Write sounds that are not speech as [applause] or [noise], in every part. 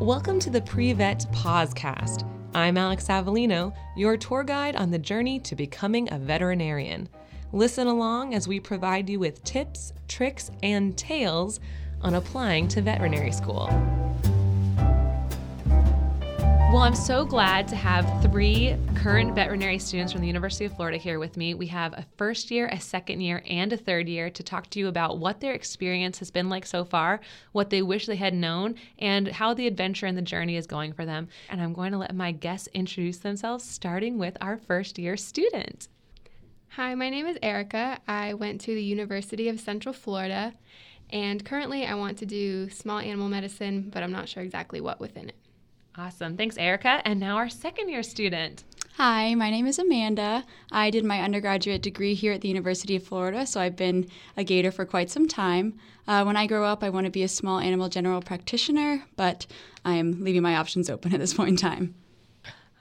Welcome to the Pre-Vet Pausecast. I'm Alex Avellino, your tour guide on the journey to becoming a veterinarian. Listen along as we provide you with tips, tricks, and tales on applying to veterinary school. Well, I'm so glad to have three current veterinary students from the University of Florida here with me. We have a first year, a second year, and a third year to talk to you about what their experience has been like so far, what they wish they had known, and how the adventure and the journey is going for them. And I'm going to let my guests introduce themselves, starting with our first year student. Hi, my name is Erica. I went to the University of Central Florida, and currently I want to do small animal medicine, but I'm not sure exactly what within it. Awesome. Thanks, Erica. And now our second year student. Hi, my name is Amanda. I did my undergraduate degree here at the University of Florida, so I've been a gator for quite some time. Uh, when I grow up, I want to be a small animal general practitioner, but I am leaving my options open at this point in time.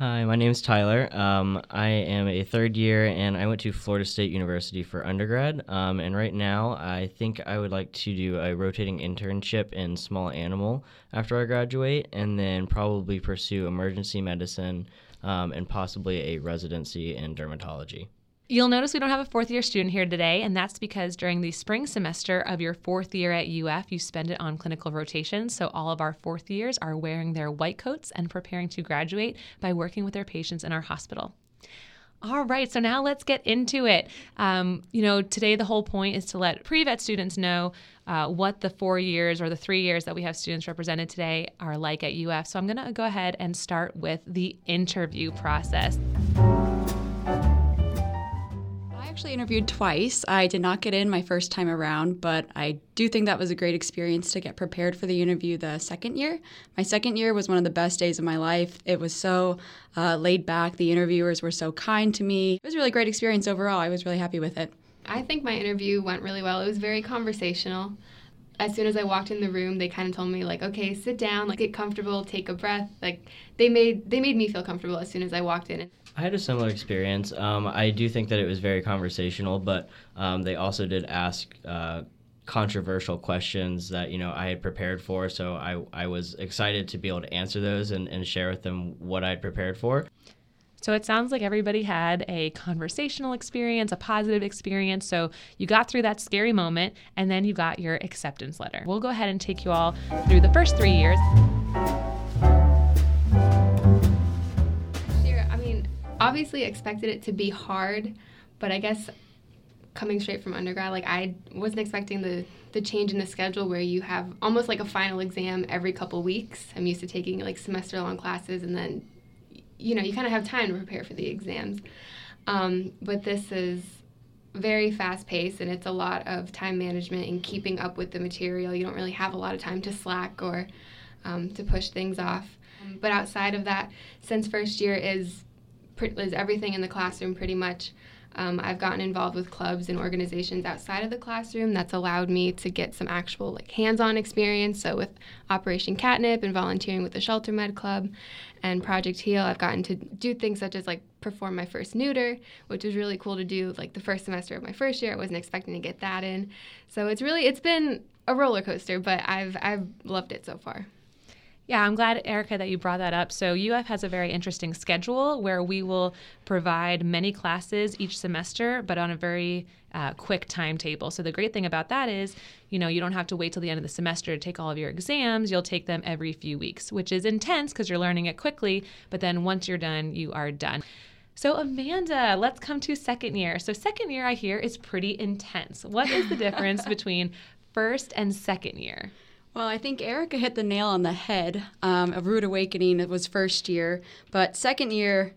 Hi, my name is Tyler. Um, I am a third year and I went to Florida State University for undergrad. Um, and right now, I think I would like to do a rotating internship in small animal after I graduate, and then probably pursue emergency medicine um, and possibly a residency in dermatology. You'll notice we don't have a fourth year student here today, and that's because during the spring semester of your fourth year at UF, you spend it on clinical rotations. So all of our fourth years are wearing their white coats and preparing to graduate by working with their patients in our hospital. All right, so now let's get into it. Um, you know, today the whole point is to let pre vet students know uh, what the four years or the three years that we have students represented today are like at UF. So I'm going to go ahead and start with the interview process actually interviewed twice. I did not get in my first time around, but I do think that was a great experience to get prepared for the interview the second year. My second year was one of the best days of my life. It was so uh, laid back. The interviewers were so kind to me. It was a really great experience overall. I was really happy with it. I think my interview went really well. It was very conversational. As soon as I walked in the room, they kind of told me like, "Okay, sit down, like get comfortable, take a breath." Like they made they made me feel comfortable as soon as I walked in. I had a similar experience. Um, I do think that it was very conversational, but um, they also did ask uh, controversial questions that you know I had prepared for. So I I was excited to be able to answer those and, and share with them what I had prepared for. So it sounds like everybody had a conversational experience, a positive experience. So you got through that scary moment and then you got your acceptance letter. We'll go ahead and take you all through the first three years. I mean, obviously expected it to be hard, but I guess coming straight from undergrad, like I wasn't expecting the the change in the schedule where you have almost like a final exam every couple weeks. I'm used to taking like semester long classes and then you know, you kind of have time to prepare for the exams. Um, but this is very fast paced and it's a lot of time management and keeping up with the material. You don't really have a lot of time to slack or um, to push things off. But outside of that, since first year is is everything in the classroom pretty much. Um, I've gotten involved with clubs and organizations outside of the classroom. That's allowed me to get some actual like hands-on experience. So with Operation Catnip and volunteering with the Shelter Med Club and Project Heal, I've gotten to do things such as like perform my first neuter, which was really cool to do. Like the first semester of my first year, I wasn't expecting to get that in. So it's really it's been a roller coaster, but I've I've loved it so far. Yeah, I'm glad, Erica, that you brought that up. So, UF has a very interesting schedule where we will provide many classes each semester, but on a very uh, quick timetable. So, the great thing about that is, you know, you don't have to wait till the end of the semester to take all of your exams. You'll take them every few weeks, which is intense because you're learning it quickly. But then once you're done, you are done. So, Amanda, let's come to second year. So, second year, I hear, is pretty intense. What is the difference [laughs] between first and second year? Well, I think Erica hit the nail on the head. Um, a rude awakening it was first year, but second year,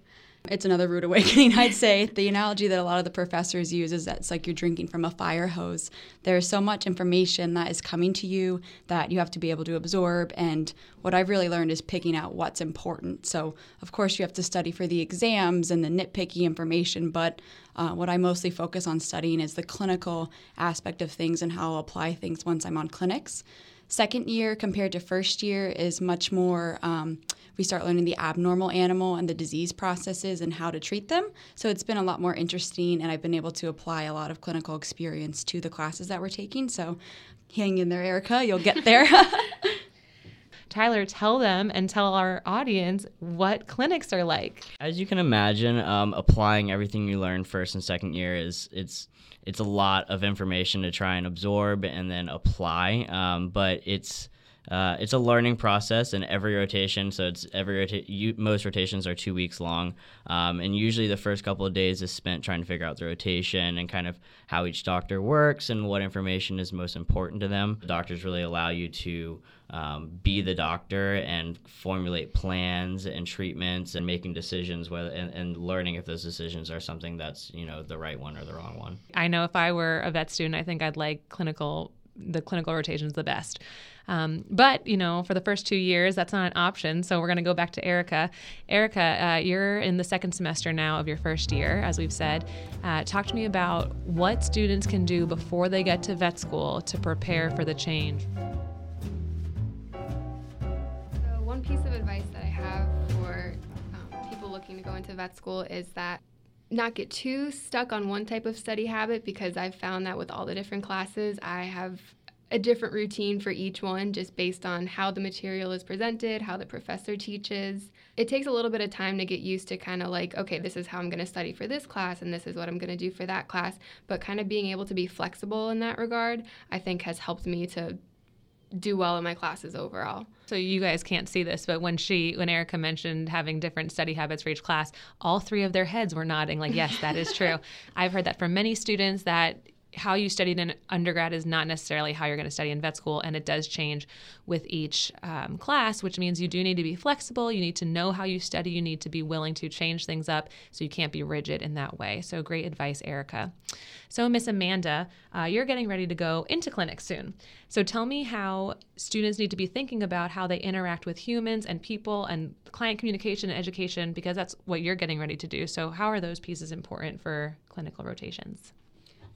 it's another rude [laughs] awakening, I'd say. The analogy that a lot of the professors use is that it's like you're drinking from a fire hose. There's so much information that is coming to you that you have to be able to absorb. And what I've really learned is picking out what's important. So, of course, you have to study for the exams and the nitpicky information, but uh, what I mostly focus on studying is the clinical aspect of things and how I'll apply things once I'm on clinics second year compared to first year is much more um, we start learning the abnormal animal and the disease processes and how to treat them. So it's been a lot more interesting, and I've been able to apply a lot of clinical experience to the classes that we're taking. So hang in there, Erica, you'll get there. [laughs] Tyler, tell them and tell our audience what clinics are like. As you can imagine, um, applying everything you learn first and second year is it's it's a lot of information to try and absorb and then apply. Um, but it's uh, it's a learning process in every rotation. So it's every rota- you, most rotations are two weeks long, um, and usually the first couple of days is spent trying to figure out the rotation and kind of how each doctor works and what information is most important to them. The doctors really allow you to um, be the doctor and formulate plans and treatments and making decisions whether and, and learning if those decisions are something that's you know the right one or the wrong one. I know if I were a vet student, I think I'd like clinical the clinical rotation is the best. Um, but, you know, for the first two years, that's not an option. So we're going to go back to Erica. Erica, uh, you're in the second semester now of your first year, as we've said. Uh, talk to me about what students can do before they get to vet school to prepare for the change. So, one piece of advice that I have for um, people looking to go into vet school is that not get too stuck on one type of study habit because I've found that with all the different classes, I have a different routine for each one just based on how the material is presented, how the professor teaches. It takes a little bit of time to get used to kind of like, okay, this is how I'm going to study for this class and this is what I'm going to do for that class. But kind of being able to be flexible in that regard, I think has helped me to do well in my classes overall. So you guys can't see this, but when she when Erica mentioned having different study habits for each class, all three of their heads were nodding like, "Yes, that is true." [laughs] I've heard that from many students that how you studied in undergrad is not necessarily how you're going to study in vet school, and it does change with each um, class, which means you do need to be flexible. You need to know how you study. You need to be willing to change things up, so you can't be rigid in that way. So, great advice, Erica. So, Miss Amanda, uh, you're getting ready to go into clinic soon. So, tell me how students need to be thinking about how they interact with humans and people and client communication and education, because that's what you're getting ready to do. So, how are those pieces important for clinical rotations?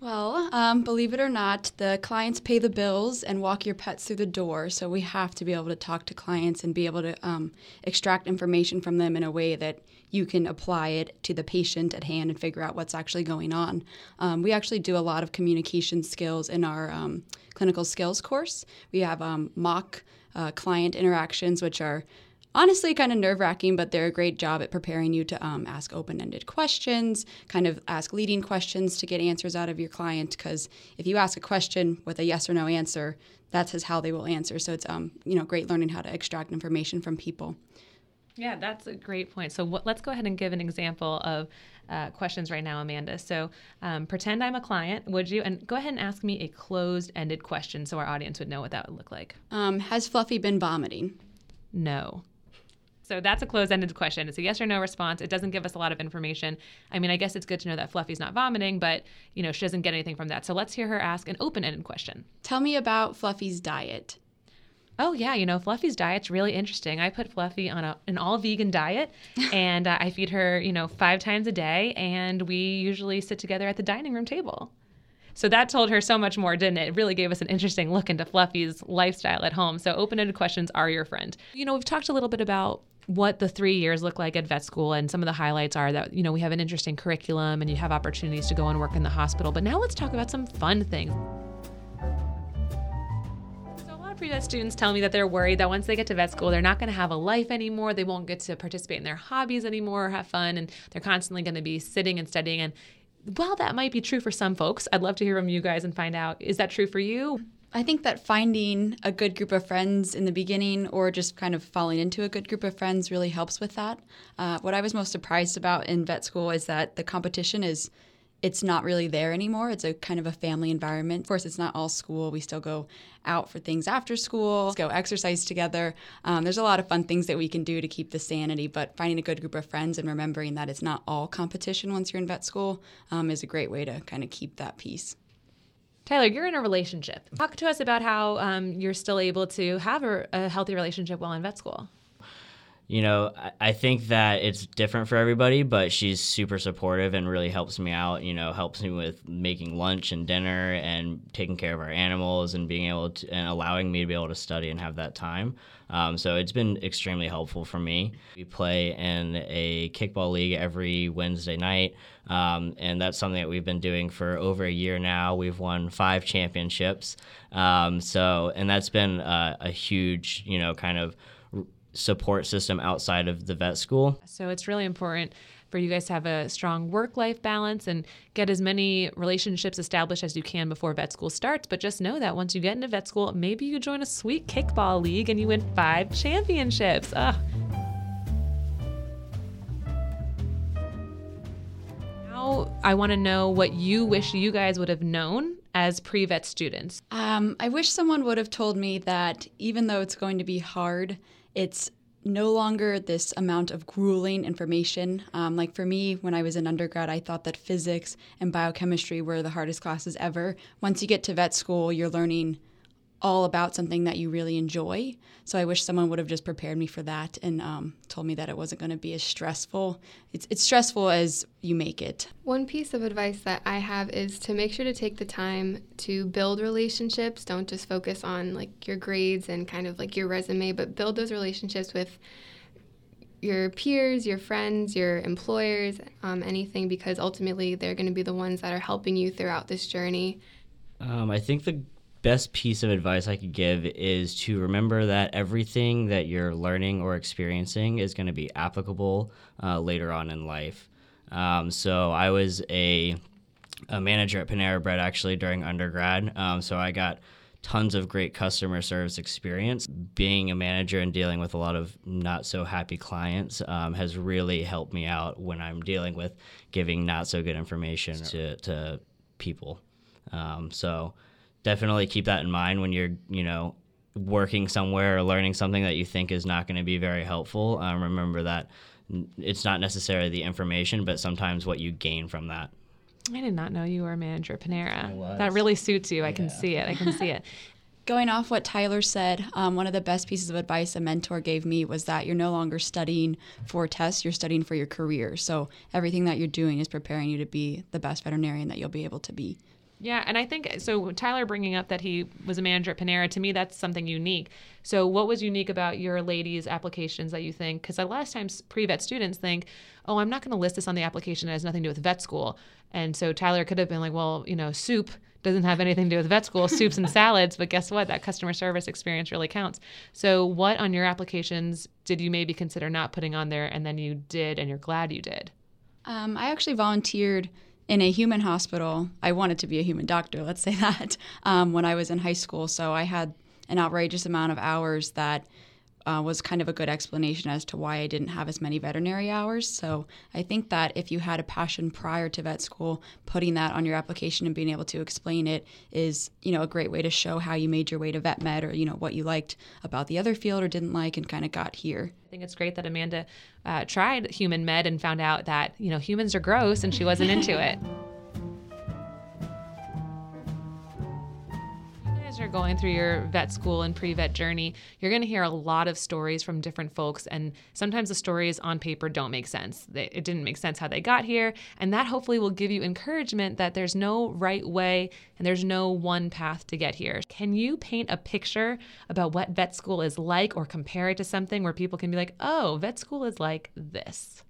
Well, um, believe it or not, the clients pay the bills and walk your pets through the door. So we have to be able to talk to clients and be able to um, extract information from them in a way that you can apply it to the patient at hand and figure out what's actually going on. Um, we actually do a lot of communication skills in our um, clinical skills course. We have um, mock uh, client interactions, which are honestly kind of nerve wracking, but they're a great job at preparing you to um, ask open ended questions, kind of ask leading questions to get answers out of your client. Because if you ask a question with a yes or no answer, that's how they will answer. So it's um, you know great learning how to extract information from people. Yeah, that's a great point. So what, let's go ahead and give an example of uh, questions right now, Amanda. So um, pretend I'm a client, would you? And go ahead and ask me a closed-ended question so our audience would know what that would look like. Um, has Fluffy been vomiting? No. So that's a closed-ended question. It's a yes or no response. It doesn't give us a lot of information. I mean, I guess it's good to know that Fluffy's not vomiting, but you know, she doesn't get anything from that. So let's hear her ask an open-ended question. Tell me about Fluffy's diet. Oh yeah, you know Fluffy's diet's really interesting. I put Fluffy on a, an all vegan diet, [laughs] and uh, I feed her, you know, five times a day, and we usually sit together at the dining room table. So that told her so much more, didn't it? It really gave us an interesting look into Fluffy's lifestyle at home. So open-ended questions are your friend. You know, we've talked a little bit about what the three years look like at vet school and some of the highlights are that you know we have an interesting curriculum and you have opportunities to go and work in the hospital. But now let's talk about some fun things. So a lot of pre-vet students tell me that they're worried that once they get to vet school they're not going to have a life anymore. They won't get to participate in their hobbies anymore or have fun and they're constantly going to be sitting and studying. And while that might be true for some folks i'd love to hear from you guys and find out is that true for you I think that finding a good group of friends in the beginning or just kind of falling into a good group of friends really helps with that. Uh, what I was most surprised about in vet school is that the competition is it's not really there anymore. It's a kind of a family environment. Of course, it's not all school. We still go out for things after school, go exercise together. Um, there's a lot of fun things that we can do to keep the sanity, but finding a good group of friends and remembering that it's not all competition once you're in vet school um, is a great way to kind of keep that peace. Tyler, you're in a relationship. Talk to us about how um, you're still able to have a, a, healthy relationship while in vet school. You know, I, think that it's different for everybody, but she's super supportive and really helps me out. You know, helps me with making lunch and dinner and taking care of our animals and being able to and allowing me to be able to study and have that time. Um, so it's been extremely helpful for me. We play in a kickball league every Wednesday night, um, and that's something that we've been doing for over a year now. We've won five championships. Um, so, and that's been a huge, you know, kind of support system outside of the vet school. So it's really important for you guys to have a strong work life balance and get as many relationships established as you can before vet school starts. But just know that once you get into vet school, maybe you join a sweet kickball league and you win five championships. Ugh. Now, I want to know what you wish you guys would have known as pre vet students. Um, I wish someone would have told me that even though it's going to be hard, it's no longer this amount of grueling information. Um, like for me, when I was in undergrad, I thought that physics and biochemistry were the hardest classes ever. Once you get to vet school, you're learning all about something that you really enjoy. So I wish someone would have just prepared me for that and um, told me that it wasn't going to be as stressful. It's, it's stressful as you make it. One piece of advice that I have is to make sure to take the time to build relationships. Don't just focus on like your grades and kind of like your resume, but build those relationships with your peers, your friends, your employers, um, anything, because ultimately they're going to be the ones that are helping you throughout this journey. Um, I think the best piece of advice I could give is to remember that everything that you're learning or experiencing is going to be applicable uh, later on in life. Um, so I was a, a manager at Panera Bread actually during undergrad. Um, so I got tons of great customer service experience. Being a manager and dealing with a lot of not so happy clients um, has really helped me out when I'm dealing with giving not so good information to, to people. Um, so definitely keep that in mind when you're, you know, working somewhere or learning something that you think is not going to be very helpful. Um, remember that it's not necessarily the information, but sometimes what you gain from that. I did not know you were a manager at Panera. That really suits you. I can see it. I can see it. [laughs] Going off what Tyler said, um, one of the best pieces of advice a mentor gave me was that you're no longer studying for tests, you're studying for your career. So everything that you're doing is preparing you to be the best veterinarian that you'll be able to be. Yeah, and I think so. Tyler bringing up that he was a manager at Panera, to me, that's something unique. So, what was unique about your ladies' applications that you think? Because a lot of times pre vet students think, oh, I'm not going to list this on the application. It has nothing to do with vet school. And so, Tyler could have been like, well, you know, soup doesn't have anything to do with vet school, soups and salads. But guess what? That customer service experience really counts. So, what on your applications did you maybe consider not putting on there and then you did and you're glad you did? Um, I actually volunteered in a human hospital. I wanted to be a human doctor, [laughs] let's say that, um, when I was in high school. So I had an outrageous amount of hours that uh, was kind of a good explanation as to why I didn't have as many veterinary hours. So I think that if you had a passion prior to vet school, putting that on your application and being able to explain it is, you know, a great way to show how you made your way to vet med or, you know, what you liked about the other field or didn't like and kind of got here. I think it's great that Amanda uh, tried human med and found out that, you know, humans are gross and she wasn't into it. Are going through your vet school and pre vet journey, you're going to hear a lot of stories from different folks. And sometimes the stories on paper don't make sense. It didn't make sense how they got here. And that hopefully will give you encouragement that there's no right way and there's no one path to get here. Can you paint a picture about what vet school is like or compare it to something where people can be like, oh, vet school is like this?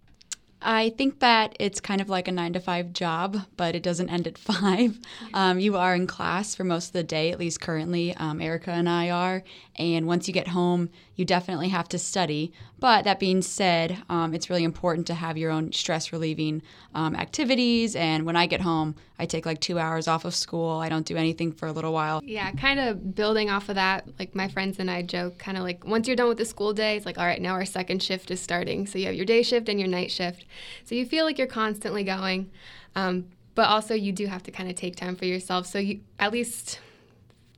I think that it's kind of like a nine to five job, but it doesn't end at [laughs] five. Um, you are in class for most of the day, at least currently. Um, Erica and I are. And once you get home, you definitely have to study. But that being said, um, it's really important to have your own stress relieving um, activities. And when I get home, I take like two hours off of school. I don't do anything for a little while. Yeah, kind of building off of that, like my friends and I joke, kind of like once you're done with the school day, it's like, all right, now our second shift is starting. So you have your day shift and your night shift. So you feel like you're constantly going. Um, but also, you do have to kind of take time for yourself. So you, at least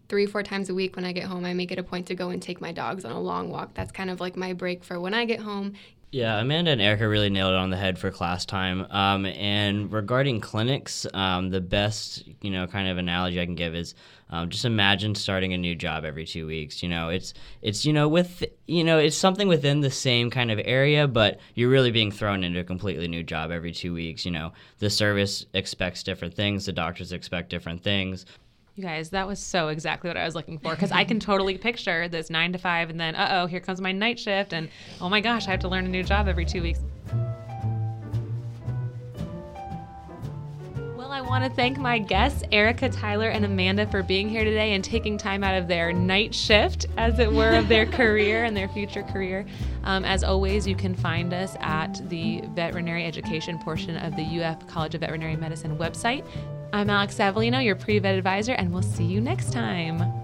three, four times a week when I get home, I make it a point to go and take my dogs on a long walk. That's kind of like my break for when I get home. Yeah, Amanda and Erica really nailed it on the head for class time. Um, and regarding clinics, um, the best you know kind of analogy I can give is um, just imagine starting a new job every two weeks. You know, it's it's you know with you know it's something within the same kind of area, but you're really being thrown into a completely new job every two weeks. You know, the service expects different things, the doctors expect different things. You guys, that was so exactly what I was looking for because I can [laughs] totally picture this nine to five, and then, uh oh, here comes my night shift, and oh my gosh, I have to learn a new job every two weeks. Well, I want to thank my guests, Erica, Tyler, and Amanda, for being here today and taking time out of their night shift, as it were, of their [laughs] career and their future career. Um, as always, you can find us at the veterinary education portion of the UF College of Veterinary Medicine website. I'm Alex Avellino, your pre vet advisor, and we'll see you next time.